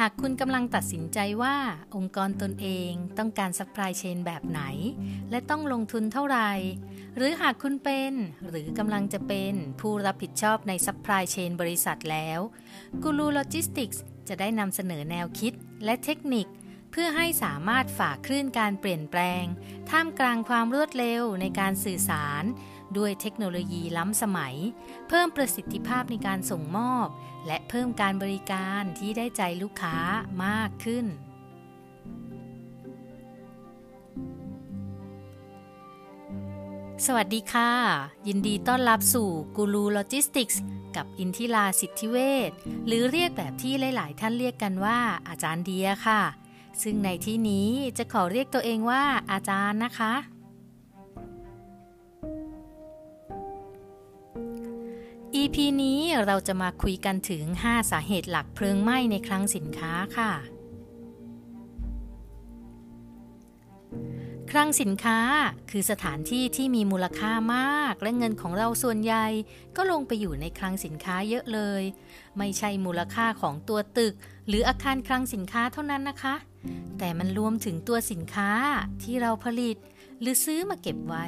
หากคุณกำลังตัดสินใจว่าองค์กรตนเองต้องการ supply chain แบบไหน และต้องลงทุนเท่าไหร่หรือหากคุณเป็นหรือกำลังจะเป็นผู้รับผิดชอบใน supply chain บริษัทแล้วกูรูโลจิสติกส์จะได้นำเสนอแนวคิดและเทคนิค เพื่อให้สามารถฝ่าคลื่นการเปลี่ยนแปลง ท่ามกลางความรวดเร็วในการสื่อสาร ด้วยเทคโนโลยีล้ำสมัย เพิ่มประสิทธิภาพในการส่งมอบ และเพิ่มการบริการที่ได้ใจลูกค้ามากขึ้น สวัสดีค่ะ ยินดีต้อนรับสู่กูรูโลจิสติกส์กับอินทิลาสิทธิเวชหรือเรียกแบบที่หลาย ๆ ท่านเรียกกันว่าอาจารย์เดียค่ะ ซึ่งในที่นี้จะขอเรียกตัวเองว่าอาจารย์นะคะ EP นี้เราจะมาคุยกันถึง 5 สาเหตุหลักเพลิงไหม้ในคลังสินค้าค่ะ คลังสินค้าคือสถานที่ที่มีมูลค่ามากและเงินของเราส่วนใหญ่ก็ลงไปอยู่ในคลังสินค้าเยอะเลย ไม่ใช่มูลค่าของตัวตึก หรืออาคารคลังสินค้าเท่านั้นนะคะ แต่มันรวมถึงตัวสินค้าที่เราผลิต หรือซื้อมาเก็บไว้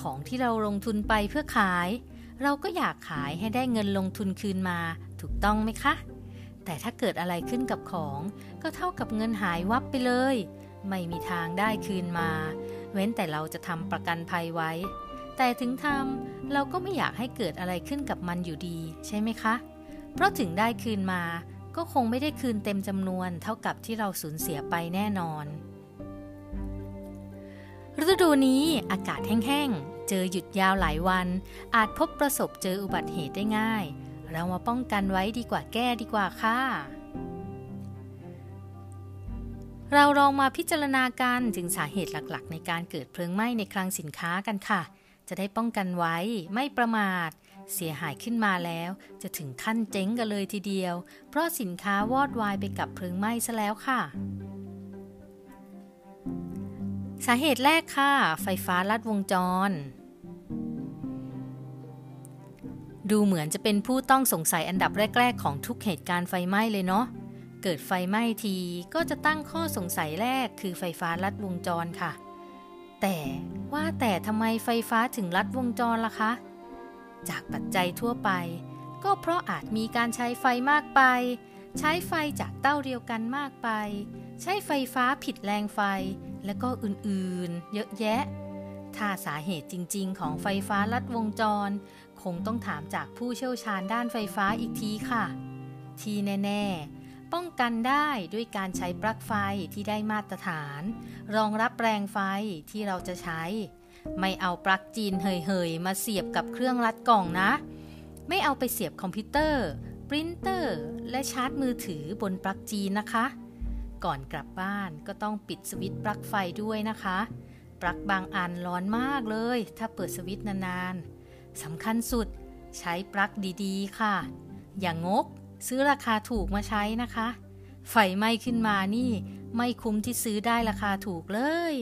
ของที่เราลงทุนไปเพื่อขาย เราก็อยากขายให้ได้เงินลงทุนคืนมาถูกต้องไหมคะ แต่ถ้าเกิดอะไรขึ้นกับของ ก็เท่ากับเงินหายวับไปเลย ไม่มีทางได้คืนมา เว้นแต่เราจะทำประกันภัยไว้ แต่ถึงทำเราก็ไม่อยากให้เกิดอะไรขึ้นกับมันอยู่ดี ใช่ไหมคะ เพราะถึงได้คืนมาก็คงไม่ได้คืนเต็มจำนวนเท่ากับที่เราสูญเสียไปแน่นอนฤดูนี้อากาศแห้ง เจอหยุดยาวหลายวัน อาจพบประสบเจออุบัติเหตุได้ง่าย เรามาป้องกันไว้ดีกว่าแก้ดีกว่าค่ะ เราลองมาพิจารณากันถึงสาเหตุหลักๆ ในการเกิดเพลิงไหม้ในคลังสินค้ากันค่ะ จะได้ป้องกันไว้ไม่ประมาท เสียหายขึ้นมาแล้ว จะถึงขั้นเจ๊งกันเลยทีเดียว เพราะสินค้าวอดวายไปกับเพลิงไหม้ซะแล้วค่ะ สาเหตุแรกค่ะ ไฟฟ้าลัดวงจร ดูเหมือนจะเป็นผู้ต้องสงสัยอันดับแรก ๆ ของทุกเหตุการณ์ไฟไหม้เลยเนาะ เกิดไฟไหม้ทีก็จะตั้งข้อสงสัยแรกคือไฟฟ้าลัดวงจรค่ะ แต่ว่าแต่ทำไมไฟฟ้าถึงลัดวงจรล่ะคะ จากปัจจัยทั่วไป ก็เพราะอาจมีการใช้ไฟมากไป ใช้ไฟจากเต้าเดียวกันมากไป ใช้ไฟฟ้าผิดแรงไฟ และก็อื่นๆ เยอะแยะ ถ้าสาเหตุจริง ๆ ของไฟฟ้าลัดวงจร คงต้องถามจากผู้เชี่ยวชาญด้านไฟฟ้าอีกทีค่ะ ที่แน่ ๆ ป้องกันได้ด้วยการใช้ปลั๊กไฟที่ได้มาตรฐาน รองรับแรงไฟที่เราจะใช้ ไม่เอาปลั๊กจีนเฮยๆ มาเสียบกับเครื่องรัดกล่องนะ ไม่เอาไปเสียบคอมพิวเตอร์ ปรินเตอร์ และชาร์จมือถือบนปลั๊กจีนนะคะ ก่อนกลับบ้านก็ต้องปิดสวิตช์ปลั๊กไฟด้วยนะคะ ปลั๊กบางอันร้อนมากเลย ถ้าเปิดสวิตช์นานๆสำคัญสุดใช้ปลั๊กดีๆ ค่ะ อย่างงกซื้อราคาถูกมาใช้นะคะ ไฟไหม้ขึ้นมานี่ ไม่คุ้มที่ซื้อได้ราคาถูกเลย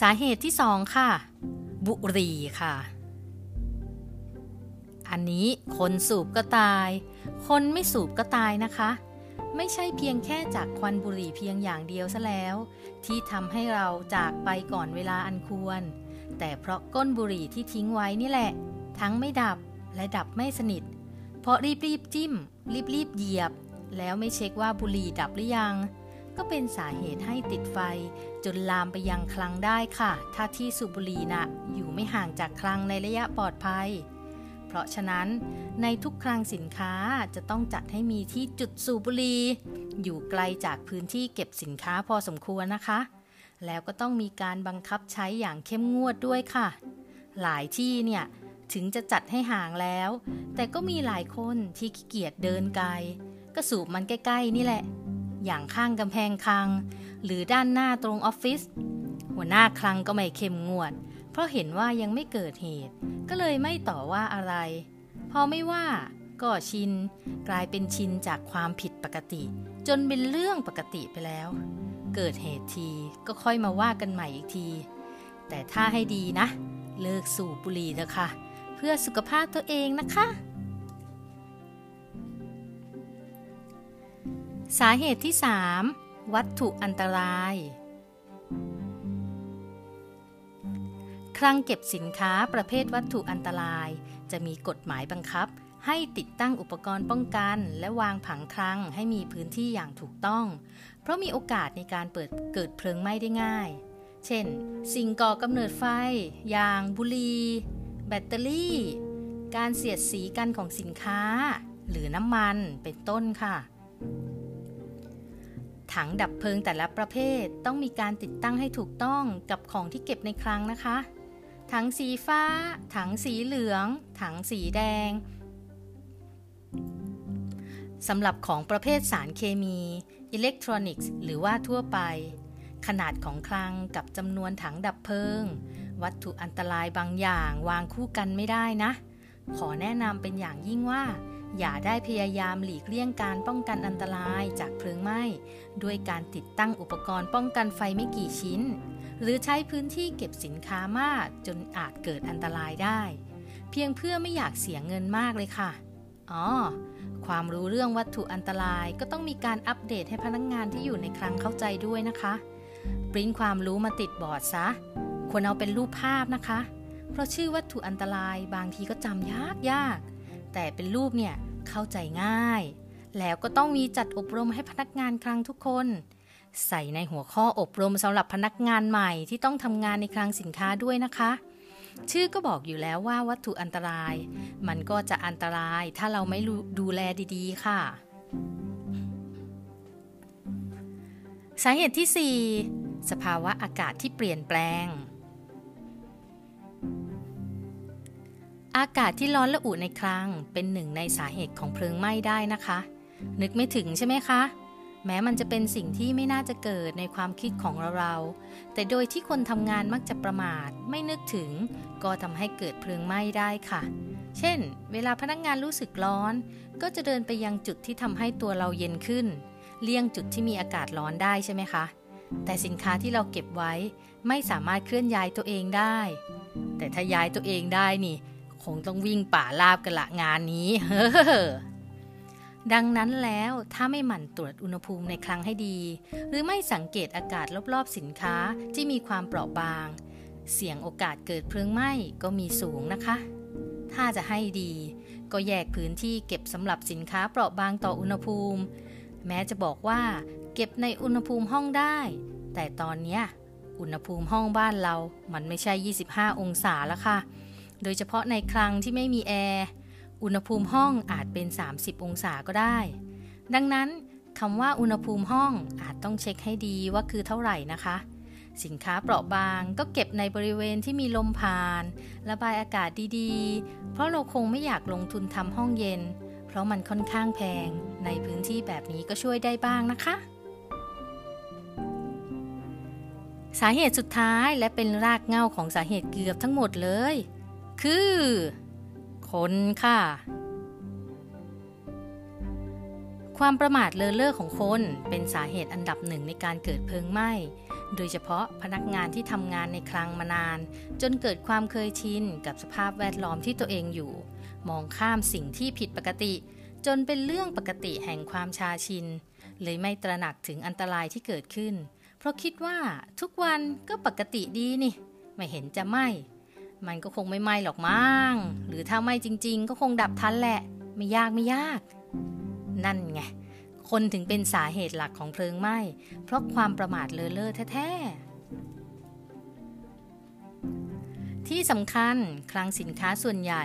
สาเหตุที่สองค่ะ บุหรี่ค่ะ อันนี้คนสูบก็ตาย คนไม่สูบก็ตายนะคะ ไม่ใช่เพียงแค่จากควันบุหรี่เพียงอย่างเดียวซะแล้ว ที่ทำให้เราจากไปก่อนเวลาอันควร แต่เพราะก้นบุหรี่ที่ทิ้งไว้นี่แหละ ทั้งไม่ดับและดับไม่สนิท เพราะรีบรีบจิ้ม รีบรีบเหยียบ แล้วไม่เช็คว่าบุหรี่ดับหรือยัง ก็เป็นสาเหตุให้ติดไฟ จนลามไปยังคลังได้ค่ะ ถ้าที่สูบบุหรี่นะ่ะอยู่ไม่ห่างจากคลังในระยะปลอดภัย เพราะฉะนั้นในทุกคลังสินค้าจะต้องจัดให้มีที่จุดสูบบุหรี่อยู่ไกลจากพื้นที่เก็บสินค้าพอสมควรนะคะ แล้วก็ต้องมีการบังคับใช้อย่างเข้มงวดด้วยค่ะ หลายที่เนี่ยถึงจะจัดให้ห่างแล้ว แต่ก็มีหลายคนที่ขี้เกียจเดินไกล ก็สูบมันใกล้ๆนี่แหละ อย่างข้างกำแพงคลัง หรือด้านหน้าตรงออฟฟิศหัวหน้าคลังก็ไม่เข้มงวด เพราะเห็นว่ายังไม่เกิดเหตุ ก็เลยไม่ต่อว่าอะไร พอไม่ว่าก็ชิน กลายเป็นชินจากความผิดปกติ จนเป็นเรื่องปกติไปแล้ว เกิดเหตุทีก็ค่อยมาว่ากันใหม่อีกที แต่ถ้าให้ดีนะ เลิกสูบบุหรี่เถอะค่ะเพื่อสุขภาพตัวเองนะคะ สาเหตุที่ 3 วัตถุอันตราย คลังเก็บสินค้าประเภทวัตถุอันตราย จะมีกฎหมายบังคับ ให้ติดตั้งอุปกรณ์ป้องกัน และวางผังคลังให้มีพื้นที่อย่างถูกต้อง เพราะมีโอกาสในการเปิดเกิดเพลิงไหม้ได้ง่าย เช่น สิ่งก่อกำเนิดไฟ ยางบุหรี่แบตเตอรี่ การเสียดสีกันของสินค้า หรือน้ำมันเป็นต้นค่ะถังดับเพลิงแต่ละประเภทต้องมีการติดตั้งให้ถูกต้องกับของที่เก็บในคลังนะคะ ถังสีฟ้า ถังสีเหลือง ถังสีแดงสำหรับของประเภทสารเคมี อิเล็กทรอนิกส์ หรือว่าทั่วไป ขนาดของคลังกับจำนวนถังดับเพลิง วัตถุอันตรายบางอย่างวางคู่กันไม่ได้นะ ขอแนะนำเป็นอย่างยิ่งว่า อย่าได้พยายามหลีกเลี่ยงการป้องกันอันตรายจากเพลิงไหม้ ด้วยการติดตั้งอุปกรณ์ป้องกันไฟไม่กี่ชิ้น หรือใช้พื้นที่เก็บสินค้ามากจนอาจเกิดอันตรายได้ เพียงเพื่อไม่อยากเสียเงินมากเลยค่ะ อ๋อ ความรู้เรื่องวัตถุอันตรายก็ต้องมีการอัปเดตให้พนักงงานที่อยู่ในคลังเข้าใจด้วยนะคะ ปริ้นความรู้มาติดบอร์ดซะ ควรเอาเป็นรูปภาพนะคะ เพราะชื่อวัตถุอันตรายบางทีก็จำยากยาก แต่เป็นรูปเนี่ยเข้าใจง่าย แล้วก็ต้องมีจัดอบรมให้พนักงานคลังทุกคน ใส่ในหัวข้ออบรมสำหรับพนักงานใหม่ที่ต้องทำงานในคลังสินค้าด้วยนะคะ ชื่อก็บอกอยู่แล้วว่าวัตถุอันตราย มันก็จะอันตรายถ้าเราไม่ดูแลดีๆ ค่ะ สาเหตุที่ 4 สภาวะอากาศที่เปลี่ยนแปลง อากาศที่ร้อนและอุในคลังเป็นหนึ่งในสาเหตุของเพลิงไหม้ได้นะคะ นึกไม่ถึงใช่ไหมคะ แม้มันจะเป็นสิ่งที่ไม่น่าจะเกิดในความคิดของเราเรา แต่โดยที่คนทำงานมักจะประมาท ไม่นึกถึง ก็ทำให้เกิดเพลิงไหม้ได้ค่ะ เช่น เวลาพนักงงานรู้สึกร้อน ก็จะเดินไปยังจุดที่ทำให้ตัวเราเย็นขึ้น เลี่ยงจุดที่มีอากาศร้อนได้ใช่ไหมคะ แต่สินค้าที่เราเก็บไว้ ไม่สามารถเคลื่อนย้ายตัวเองได้ แต่ถ้าย้ายตัวเองได้นี่ คงต้องวิ่งป่าลาบกันละงานนี้ ดังนั้นแล้วถ้าไม่หมั่นตรวจอุณหภูมิในคลังให้ดี หรือไม่สังเกตอากาศรอบๆสินค้าที่มีความเปราะบาง เสี่ยงโอกาสเกิดเพลิงไหม้ก็มีสูงนะคะ ถ้าจะให้ดี ก็แยกพื้นที่เก็บสำหรับสินค้าเปราะบางต่ออุณหภูมิ แม้จะบอกว่าเก็บในอุณหภูมิห้องได้ แต่ตอนนี้อุณหภูมิห้องบ้านเรามันไม่ใช่ 25 องศาแล้วค่ะ โดยเฉพาะในคลังที่ไม่มีแอร์ อุณหภูมิห้องอาจเป็น 30 องศาก็ได้ ดังนั้นคำว่าอุณหภูมิห้องอาจต้องเช็คให้ดีว่าคือเท่าไหร่นะคะ สินค้าเปราะบางก็เก็บในบริเวณที่มีลมผ่าน ระบายอากาศดีๆ เพราะเราคงไม่อยากลงทุนทำห้องเย็น เพราะมันค่อนข้างแพง ในพื้นที่แบบนี้ก็ช่วยได้บ้างนะคะ สาเหตุสุดท้ายและเป็นรากเหง้าของสาเหตุเกือบทั้งหมดเลย คือ คนค่ะ ความประมาทเลอเล่อของคนเป็นสาเหตุอันดับหนึ่งในการเกิดเพลิงไหม้ โดยเฉพาะพนักงานที่ทำงานในคลังมานาน จนเกิดความเคยชินกับสภาพแวดล้อมที่ตัวเองอยู่ มองข้ามสิ่งที่ผิดปกติ จนเป็นเรื่องปกติแห่งความชาชิน เลยไม่ตระหนักถึงอันตรายที่เกิดขึ้น เพราะคิดว่าทุกวันก็ปกติดีนี่ ไม่เห็นจะไหม มันก็คงไม่ไหม้หรอกมั้ง หรือถ้าไหม้จริง ๆ ก็คงดับทันแหละ ไม่ยากไม่ยาก นั่นไง คนถึงเป็นสาเหตุหลักของเพลิงไหม้ เพราะความประมาทเลอเล่อแท้ๆ ที่สำคัญคลังสินค้าส่วนใหญ่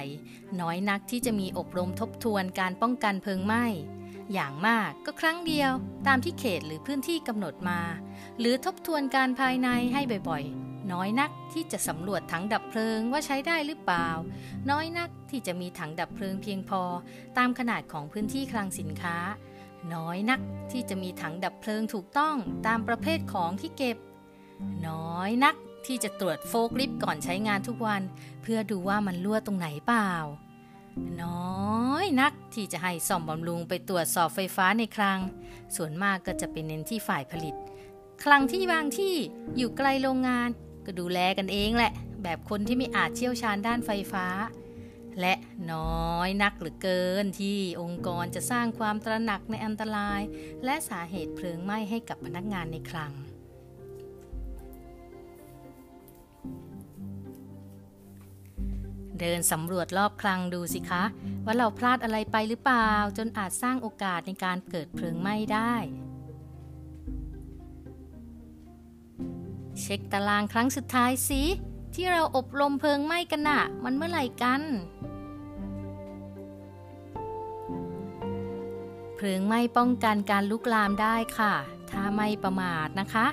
น้อยนักที่จะมีอบรมทบทวนการป้องกันเพลิงไหม้ อย่างมากก็ครั้งเดียว ตามที่เขตหรือพื้นที่กำหนดมา หรือทบทวนการภายในให้บ่อยๆ น้อยนักที่จะสำรวจถังดับเพลิงว่าใช้ได้หรือเปล่า น้อยนักที่จะมีถังดับเพลิงเพียงพอ ตามขนาดของพื้นที่คลังสินค้า น้อยนักที่จะมีถังดับเพลิงถูกต้องตามประเภทของที่เก็บ น้อยนักที่จะตรวจโฟกลิฟก่อนใช้งานทุกวัน เพื่อดูว่ามันรั่วตรงไหนเปล่า น้อยนักที่จะให้ซ่อมบำรุงไปตรวจสอบไฟฟ้าในคลัง ส่วนมากก็จะเป็นเน้นที่ฝ่ายผลิต คลังที่บางที่อยู่ไกลโรงงาน ก็ดูแลกันเองแหละ แบบคนที่ไม่อาจเชี่ยวชาญด้านไฟฟ้า และน้อยนักหรือเกินที่องค์กรจะสร้างความตระหนักในอันตราย และสาเหตุเพลิงไหม้ให้กับพนักงานในคลัง เดินสำรวจรอบคลังดูสิคะ ว่าเราพลาดอะไรไปหรือเปล่า จนอาจสร้างโอกาสในการเกิดเพลิงไหม้ได้ เช็คตารางครั้งสุดท้ายสิ ที่เราอบรมเพลิงไหม้กันน่ะ มันเมื่อไหร่กัน เพลิงไหม้ป้องกันการลุกลามได้ค่ะ ถ้าไม่ประมาทนะคะ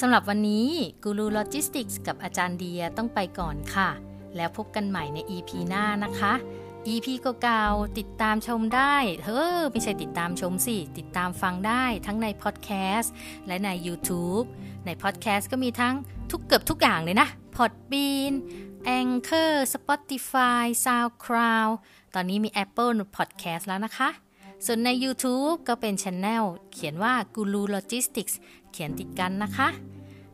สำหรับวันนี้กูรูโลจิสติกส์กับอาจารย์เดียต้องไปก่อนค่ะ แล้วพบกันใหม่ใน EP หน้านะคะ EP เก่าๆติดตามชมได้ เฮ้อ ไม่ใช่ติดตามชมสิ ติดตามฟังได้ทั้งในพอดแคสต์และใน YouTube ในพอดแคสต์ก็มีทั้งทุกเกือบทุกอย่างเลยนะ Podbean Anchor Spotify SoundCloud ตอนนี้มี Apple Podcast แล้วนะคะ ส่วนใน YouTube ก็เป็นช anel เขียนว่า Guru Logistics เขียนติดกันนะคะ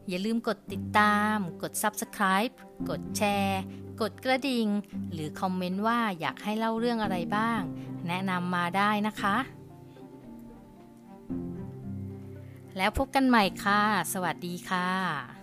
อย่าลืมกดติดตาม กด Subscribe กดแชร์ กดกระดิ่ง หรือคอมเมนต์ว่าอยากให้เล่าเรื่องอะไรบ้าง แนะนำมาได้นะคะ แล้วพบกันใหม่ค่ะ สวัสดีค่ะ